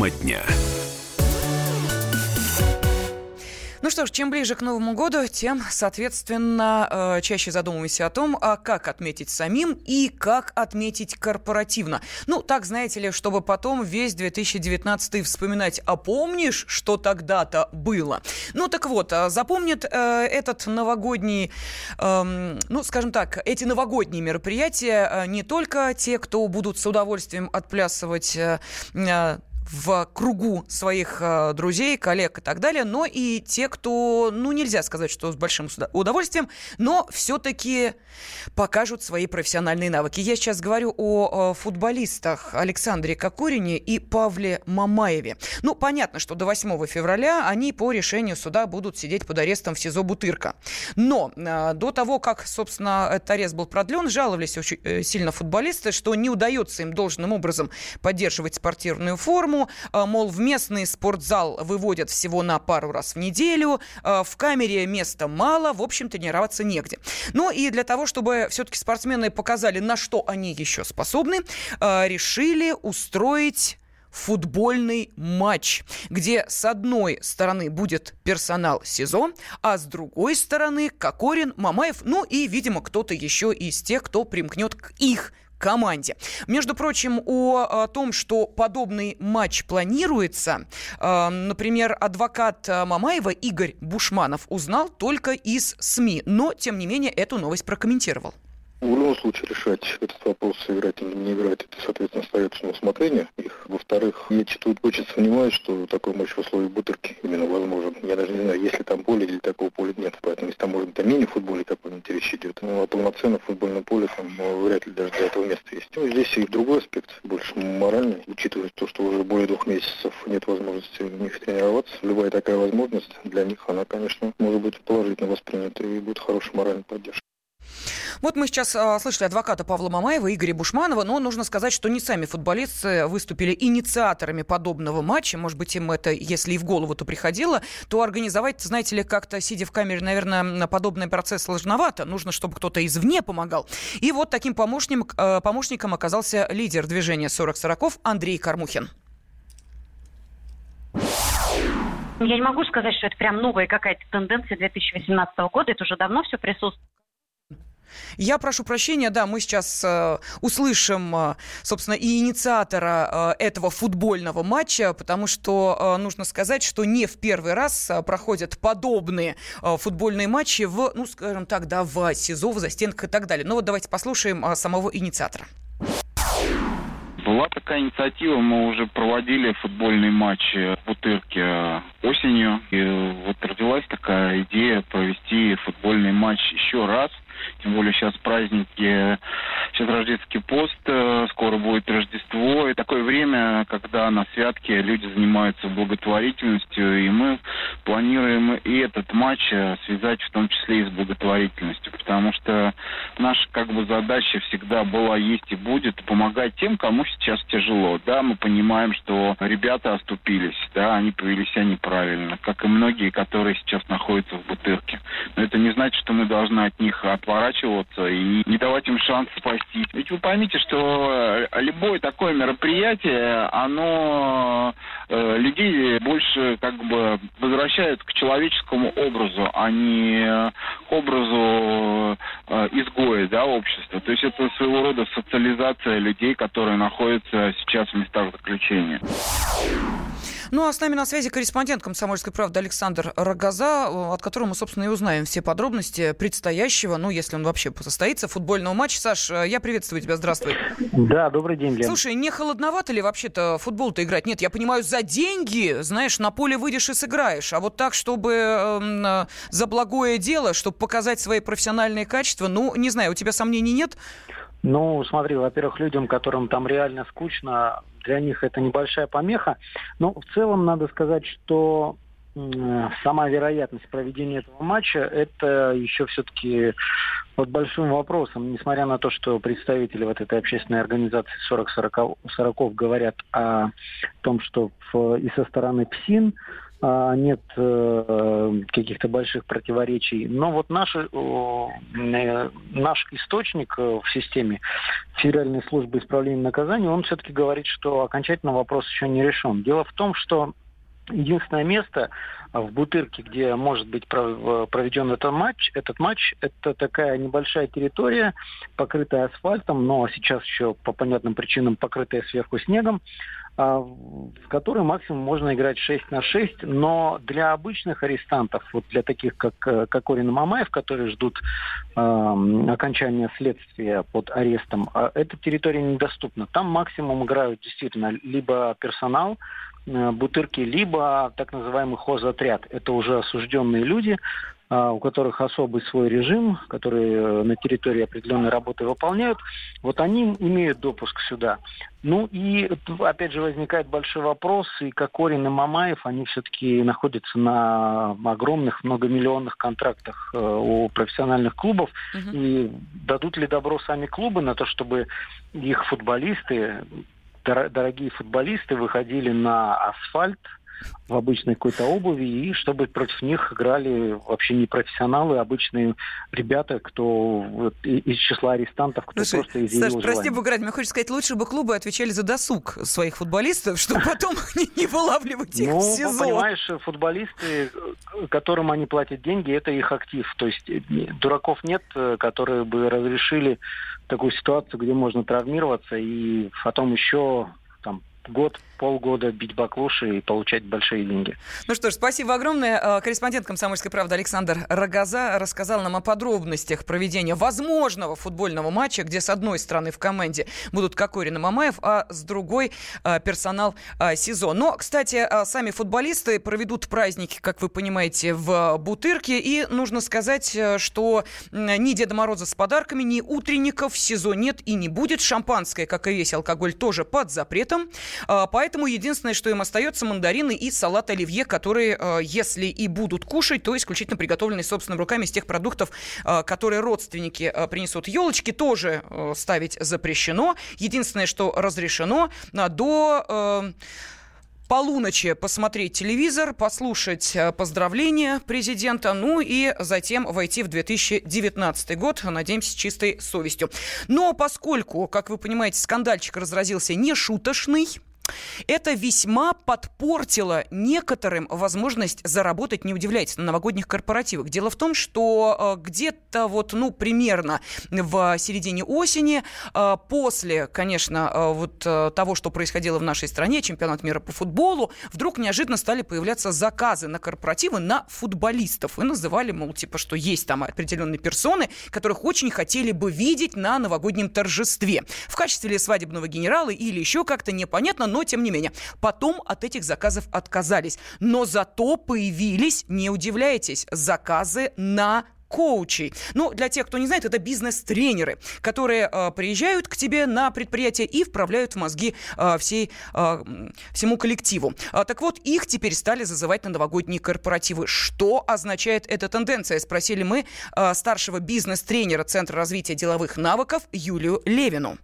Тема дня. Ну что ж, чем ближе к Новому году, тем, соответственно, э, чаще задумываемся о том, а как отметить самим и как отметить корпоративно. Ну, так, знаете ли, чтобы потом весь 2019 вспоминать, а помнишь, что тогда-то было? Ну, так вот, э, запомнит э, этот новогодний, эм, ну, скажем так, эти новогодние мероприятия не только те, кто будут с удовольствием отплясывать в кругу своих э, друзей, коллег и так далее, но и те, кто, ну, нельзя сказать, что с большим удовольствием, но все-таки покажут свои профессиональные навыки. Я сейчас говорю о, о футболистах Александре Кокорине и Павле Мамаеве. Ну, понятно, что до 8 февраля они по решению суда будут сидеть под арестом в СИЗО Бутырка. Но э, до того, как, собственно, этот арест был продлен, жаловались очень э, сильно футболисты, что не удается им должным образом поддерживать спортивную форму, Э, мол, в местный спортзал выводят всего на пару раз в неделю, э, в камере места мало, в общем, тренироваться негде. Ну и для того, чтобы все-таки спортсмены показали, на что они еще способны, э, решили устроить футбольный матч, где с одной стороны будет персонал СИЗО, а с другой стороны Кокорин, Мамаев, ну и, видимо, кто-то еще из тех, кто примкнет к их команде. Между прочим, о, о том, что подобный матч планируется, э, например, адвокат э, Мамаева Игорь Бушманов узнал только из СМИ, но, тем не менее, эту новость прокомментировал. В любом случае решать этот вопрос, играть или не играть, это, соответственно, остается на усмотрение их. Во-вторых, мне тут очень сомневаюсь, что такой матч в условиях бутырки именно возможен. Я даже не знаю, есть ли там поле или такого поля нет. Поэтому если там, может быть, там мини-футболе какой-нибудь речь идет, ну, а полноценно футбольное поле там ну, вряд ли даже для этого места есть. Ну, здесь и другой аспект, больше моральный, учитывая то, что уже более двух месяцев нет возможности у них тренироваться. Любая такая возможность для них, она, конечно, может быть положительно воспринята и будет хорошей моральной поддержкой. Вот мы сейчас э, слышали адвоката Павла Мамаева, Игоря Бушманова, но нужно сказать, что не сами футболисты выступили инициаторами подобного матча. Может быть, им это, если и в голову, то приходило, то организовать, знаете ли, как-то, сидя в камере, наверное, подобный процесс сложновато. Нужно, чтобы кто-то извне помогал. И вот таким помощником, э, помощником оказался лидер движения 40-40 Андрей Кармухин. Я не могу сказать, что это прям новая какая-то тенденция 2018 года. Это уже давно все присутствует. Я прошу прощения, да, мы сейчас э, услышим, э, собственно, и инициатора э, этого футбольного матча, потому что э, нужно сказать, что не в первый раз э, проходят подобные э, футбольные матчи в, ну, скажем так, да, в СИЗО, в застенках и так далее. Но вот давайте послушаем э, самого инициатора. Была такая инициатива, мы уже проводили футбольный матч в Бутырке э, осенью. И вот родилась такая идея провести футбольный матч еще раз – тем более сейчас праздники, сейчас рождественский пост, э, скоро будет Рождество, и такое время, когда на святке люди занимаются благотворительностью, и мы планируем и этот матч э, связать в том числе и с благотворительностью, потому что наша как бы задача всегда была, есть и будет помогать тем, кому сейчас тяжело. Да, мы понимаем, что ребята оступились, да, они повели себя неправильно, как и многие, которые сейчас находятся в бутырке. Но это не значит, что мы должны от них отворачиваться отворачиваться и не давать им шанс спастись. Ведь вы поймите, что э, любое такое мероприятие, оно э, людей больше как бы возвращает к человеческому образу, а не к образу э, изгоя да, общества. То есть это своего рода социализация людей, которые находятся сейчас в местах заключения. Ну, а с нами на связи корреспондент «Комсомольской правды» Александр Рогоза, э, от которого мы, собственно, и узнаем все подробности предстоящего, ну, если он вообще состоится, футбольного матча. Саш, э, я приветствую тебя, здравствуй. Да, добрый день, Лен. Слушай, не холодновато ли вообще-то футбол-то играть? Нет, я понимаю, за деньги, знаешь, на поле выйдешь и сыграешь, а вот так, чтобы э, за благое дело, чтобы показать свои профессиональные качества, ну, не знаю, у тебя сомнений нет? Ну, смотри, во-первых, людям, которым там реально скучно, для них это небольшая помеха. Но в целом надо сказать, что сама вероятность проведения этого матча, это еще все-таки под большим вопросом, несмотря на то, что представители вот этой общественной организации 40-40 говорят о том, что в, и со стороны ПСИН нет э, каких-то больших противоречий. Но вот наш, э, наш источник в системе Федеральной службы исправления наказаний, он все-таки говорит, что окончательно вопрос еще не решен. Дело в том, что единственное место в Бутырке, где может быть проведен этот матч, этот матч, это такая небольшая территория, покрытая асфальтом, но сейчас еще по понятным причинам покрытая сверху снегом, а, в которой максимум можно играть 6 на 6, но для обычных арестантов, вот для таких, как Кокорин и Мамаев, которые ждут э, окончания следствия под арестом, э, эта территория недоступна. Там максимум играют действительно либо персонал, Э, бутырки, либо так называемый хозотряд. Это уже осужденные люди, а, у которых особый свой режим, которые э, на территории определенной работы выполняют, вот они имеют допуск сюда. Ну и опять же возникает большой вопрос, и Кокорин и Мамаев, они все-таки находятся на огромных многомиллионных контрактах э, у профессиональных клубов, угу. и дадут ли добро сами клубы на то, чтобы их футболисты дорогие футболисты выходили на асфальт в обычной какой-то обуви, и чтобы против них играли вообще не профессионалы, а обычные ребята, кто вот, из числа арестантов, кто Слушай, просто изъявил Саш, прости, Буград, мне хочется сказать, лучше бы клубы отвечали за досуг своих футболистов, чтобы потом не вылавливать их ну, в СИЗО. понимаешь, футболисты, которым они платят деньги, это их актив. То есть э, дураков нет, э, которые бы разрешили такую ситуацию, где можно травмироваться и потом еще там год, полгода бить баклуши и получать большие деньги. Ну что ж, спасибо огромное. Э, корреспондент «Комсомольской правды» Александр Рогоза рассказал нам о подробностях проведения возможного футбольного матча, где с одной стороны в команде будут Кокорин и Мамаев, а с другой э, персонал э, СИЗО. Но, кстати, сами футболисты проведут праздники, как вы понимаете, в Бутырке. И нужно сказать, что ни Деда Мороза с подарками, ни утренников в СИЗО нет и не будет. Шампанское, как и весь алкоголь, тоже под запретом. Поэтому Поэтому единственное, что им остается, мандарины и салат оливье, которые, э, если и будут кушать, то исключительно приготовленные собственными руками из тех продуктов, э, которые родственники э, принесут. Елочки тоже ставить запрещено. Единственное, что разрешено, до полуночи посмотреть телевизор, послушать поздравления президента, ну и затем войти в 2019 год, надеемся, с чистой совестью. Но поскольку, как вы понимаете, скандальчик разразился не шуточный, это весьма подпортило некоторым возможность заработать, не удивляйтесь, на новогодних корпоративах. Дело в том, что э, где-то вот, ну, примерно в середине осени, э, после, конечно, э, вот того, что происходило в нашей стране, чемпионат мира по футболу, вдруг неожиданно стали появляться заказы на корпоративы на футболистов. И называли, мол, типа, что есть там определенные персоны, которых очень хотели бы видеть на новогоднем торжестве. В качестве свадебного генерала или еще как-то непонятно, но тем не менее. Потом от этих заказов отказались. Но зато появились, не удивляйтесь, заказы на коучей. Ну, для тех, кто не знает, это бизнес-тренеры, которые э, приезжают к тебе на предприятие и вправляют в мозги э, всей, э, всему коллективу. А, так вот, их теперь стали зазывать на новогодние корпоративы. Что означает эта тенденция? Спросили мы э, старшего бизнес-тренера Центра развития деловых навыков Юлию Левину.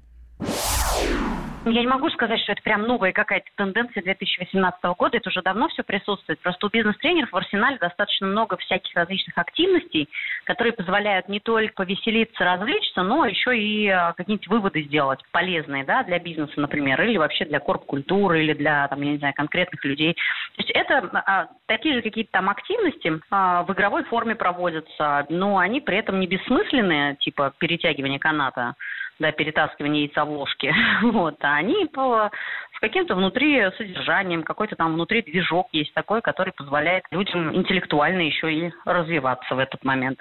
Я не могу сказать, что это прям новая какая-то тенденция 2018 года. Это уже давно все присутствует. Просто у бизнес-тренеров в арсенале достаточно много всяких различных активностей, которые позволяют не только повеселиться, развлечься, но еще и а, какие-нибудь выводы сделать полезные да, для бизнеса, например, или вообще для корп-культуры, или для, там, я не знаю, конкретных людей. То есть это а, такие же какие-то там активности а, в игровой форме проводятся, но они при этом не бессмысленные, типа перетягивание каната да, перетаскивание яйца в ложке, вот, а они по, с каким-то внутри содержанием, какой-то там внутри движок есть такой, который позволяет людям интеллектуально еще и развиваться в этот момент.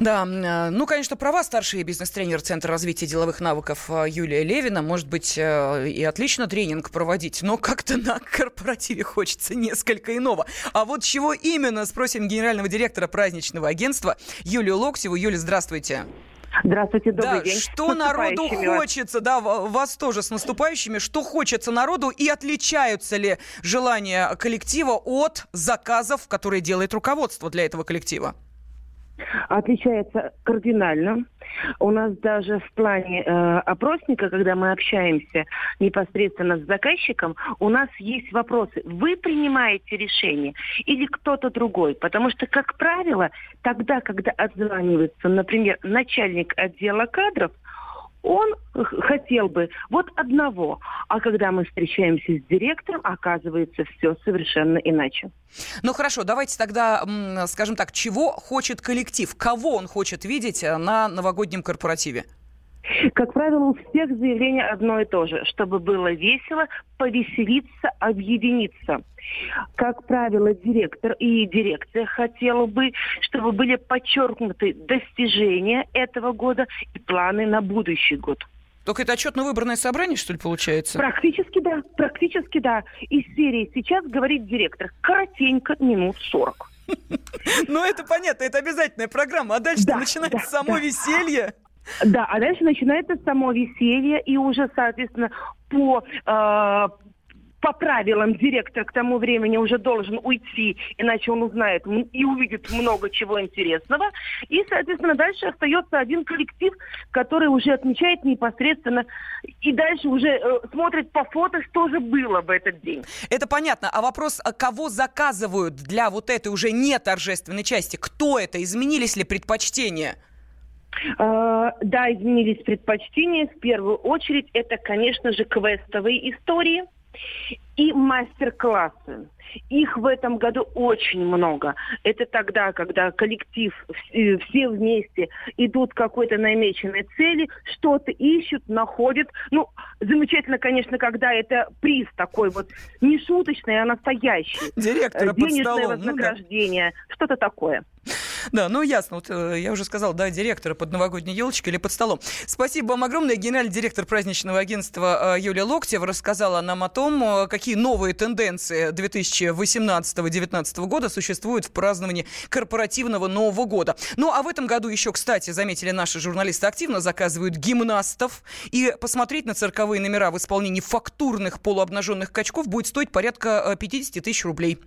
Да, э, ну, конечно, права старший бизнес-тренер Центра развития деловых навыков э, Юлия Левина. Может быть, э, и отлично тренинг проводить, но как-то на корпоративе хочется несколько иного. А вот чего именно, спросим генерального директора праздничного агентства Юлию Локтеву. Юля, здравствуйте. Здравствуйте, добрый да, день. Что народу хочется, да, вас тоже с наступающими, что хочется народу и отличаются ли желания коллектива от заказов, которые делает руководство для этого коллектива? Отличается кардинально. У нас даже в плане э, опросника, когда мы общаемся непосредственно с заказчиком, у нас есть вопросы. Вы принимаете решение или кто-то другой? Потому что, как правило, тогда, когда отзванивается, например, начальник отдела кадров, он хотел бы вот одного. А когда мы встречаемся с директором, оказывается все совершенно иначе. Ну хорошо, давайте тогда, скажем так, чего хочет коллектив? Кого он хочет видеть э, на новогоднем корпоративе? Как правило, у всех заявление одно и то же, чтобы было весело, повеселиться, объединиться. Как правило, директор и дирекция хотела бы, чтобы были подчеркнуты достижения этого года и планы на будущий год. Только это отчетно-выборное собрание, что ли, получается? Практически да, практически да. Из серии сейчас говорит директор. Коротенько, минут сорок. Ну, это понятно, это обязательная программа. А дальше начинается само веселье. Да, а дальше начинается само веселье, и уже, соответственно, по, э, по правилам директор к тому времени уже должен уйти, иначе он узнает и увидит много чего интересного. И, соответственно, дальше остается один коллектив, который уже отмечает непосредственно и дальше уже э, смотрит по фото, что же было в этот день. Это понятно. А вопрос, а кого заказывают для вот этой уже не торжественной части? Кто это? Изменились ли предпочтения? А, да, изменились предпочтения. В первую очередь это, конечно же, квестовые истории и мастер-классы. Их в этом году очень много. Это тогда, когда коллектив, э, все вместе идут к какой-то намеченной цели, что-то ищут, находят. Ну, замечательно, конечно, когда это приз такой вот не шуточный, а настоящий. Директора Денежное вознаграждение, ну, да. что-то такое. Да, ну ясно. Вот, э, я уже сказал, да, директора под новогодней елочкой или под столом. Спасибо вам огромное. Генеральный директор праздничного агентства э, Юлия Локтева рассказала нам о том, э, какие новые тенденции 2018-2019 года существуют в праздновании корпоративного Нового года. Ну, а в этом году еще, кстати, заметили наши журналисты, активно заказывают гимнастов. И посмотреть на цирковые номера в исполнении фактурных полуобнаженных качков будет стоить порядка 50 тысяч рублей.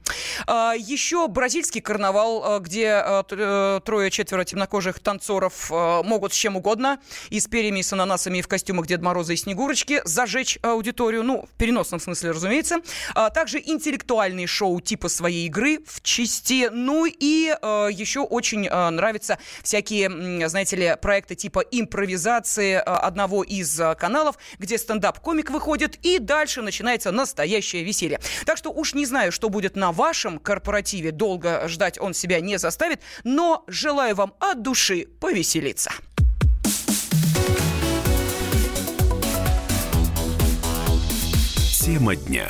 А, еще бразильский карнавал, где Э, трое-четверо темнокожих танцоров э, могут с чем угодно, и с перьями, и с ананасами, и в костюмах Дед Мороза и Снегурочки, зажечь аудиторию, ну, в переносном смысле, разумеется. А также интеллектуальные шоу типа своей игры в части. Ну и э, еще очень э, нравятся всякие, знаете ли, проекты типа импровизации одного из каналов, где стендап-комик выходит, и дальше начинается настоящее веселье. Так что уж не знаю, что будет на вашем корпоративе, долго ждать он себя не заставит, но желаю вам от души повеселиться. Тема дня.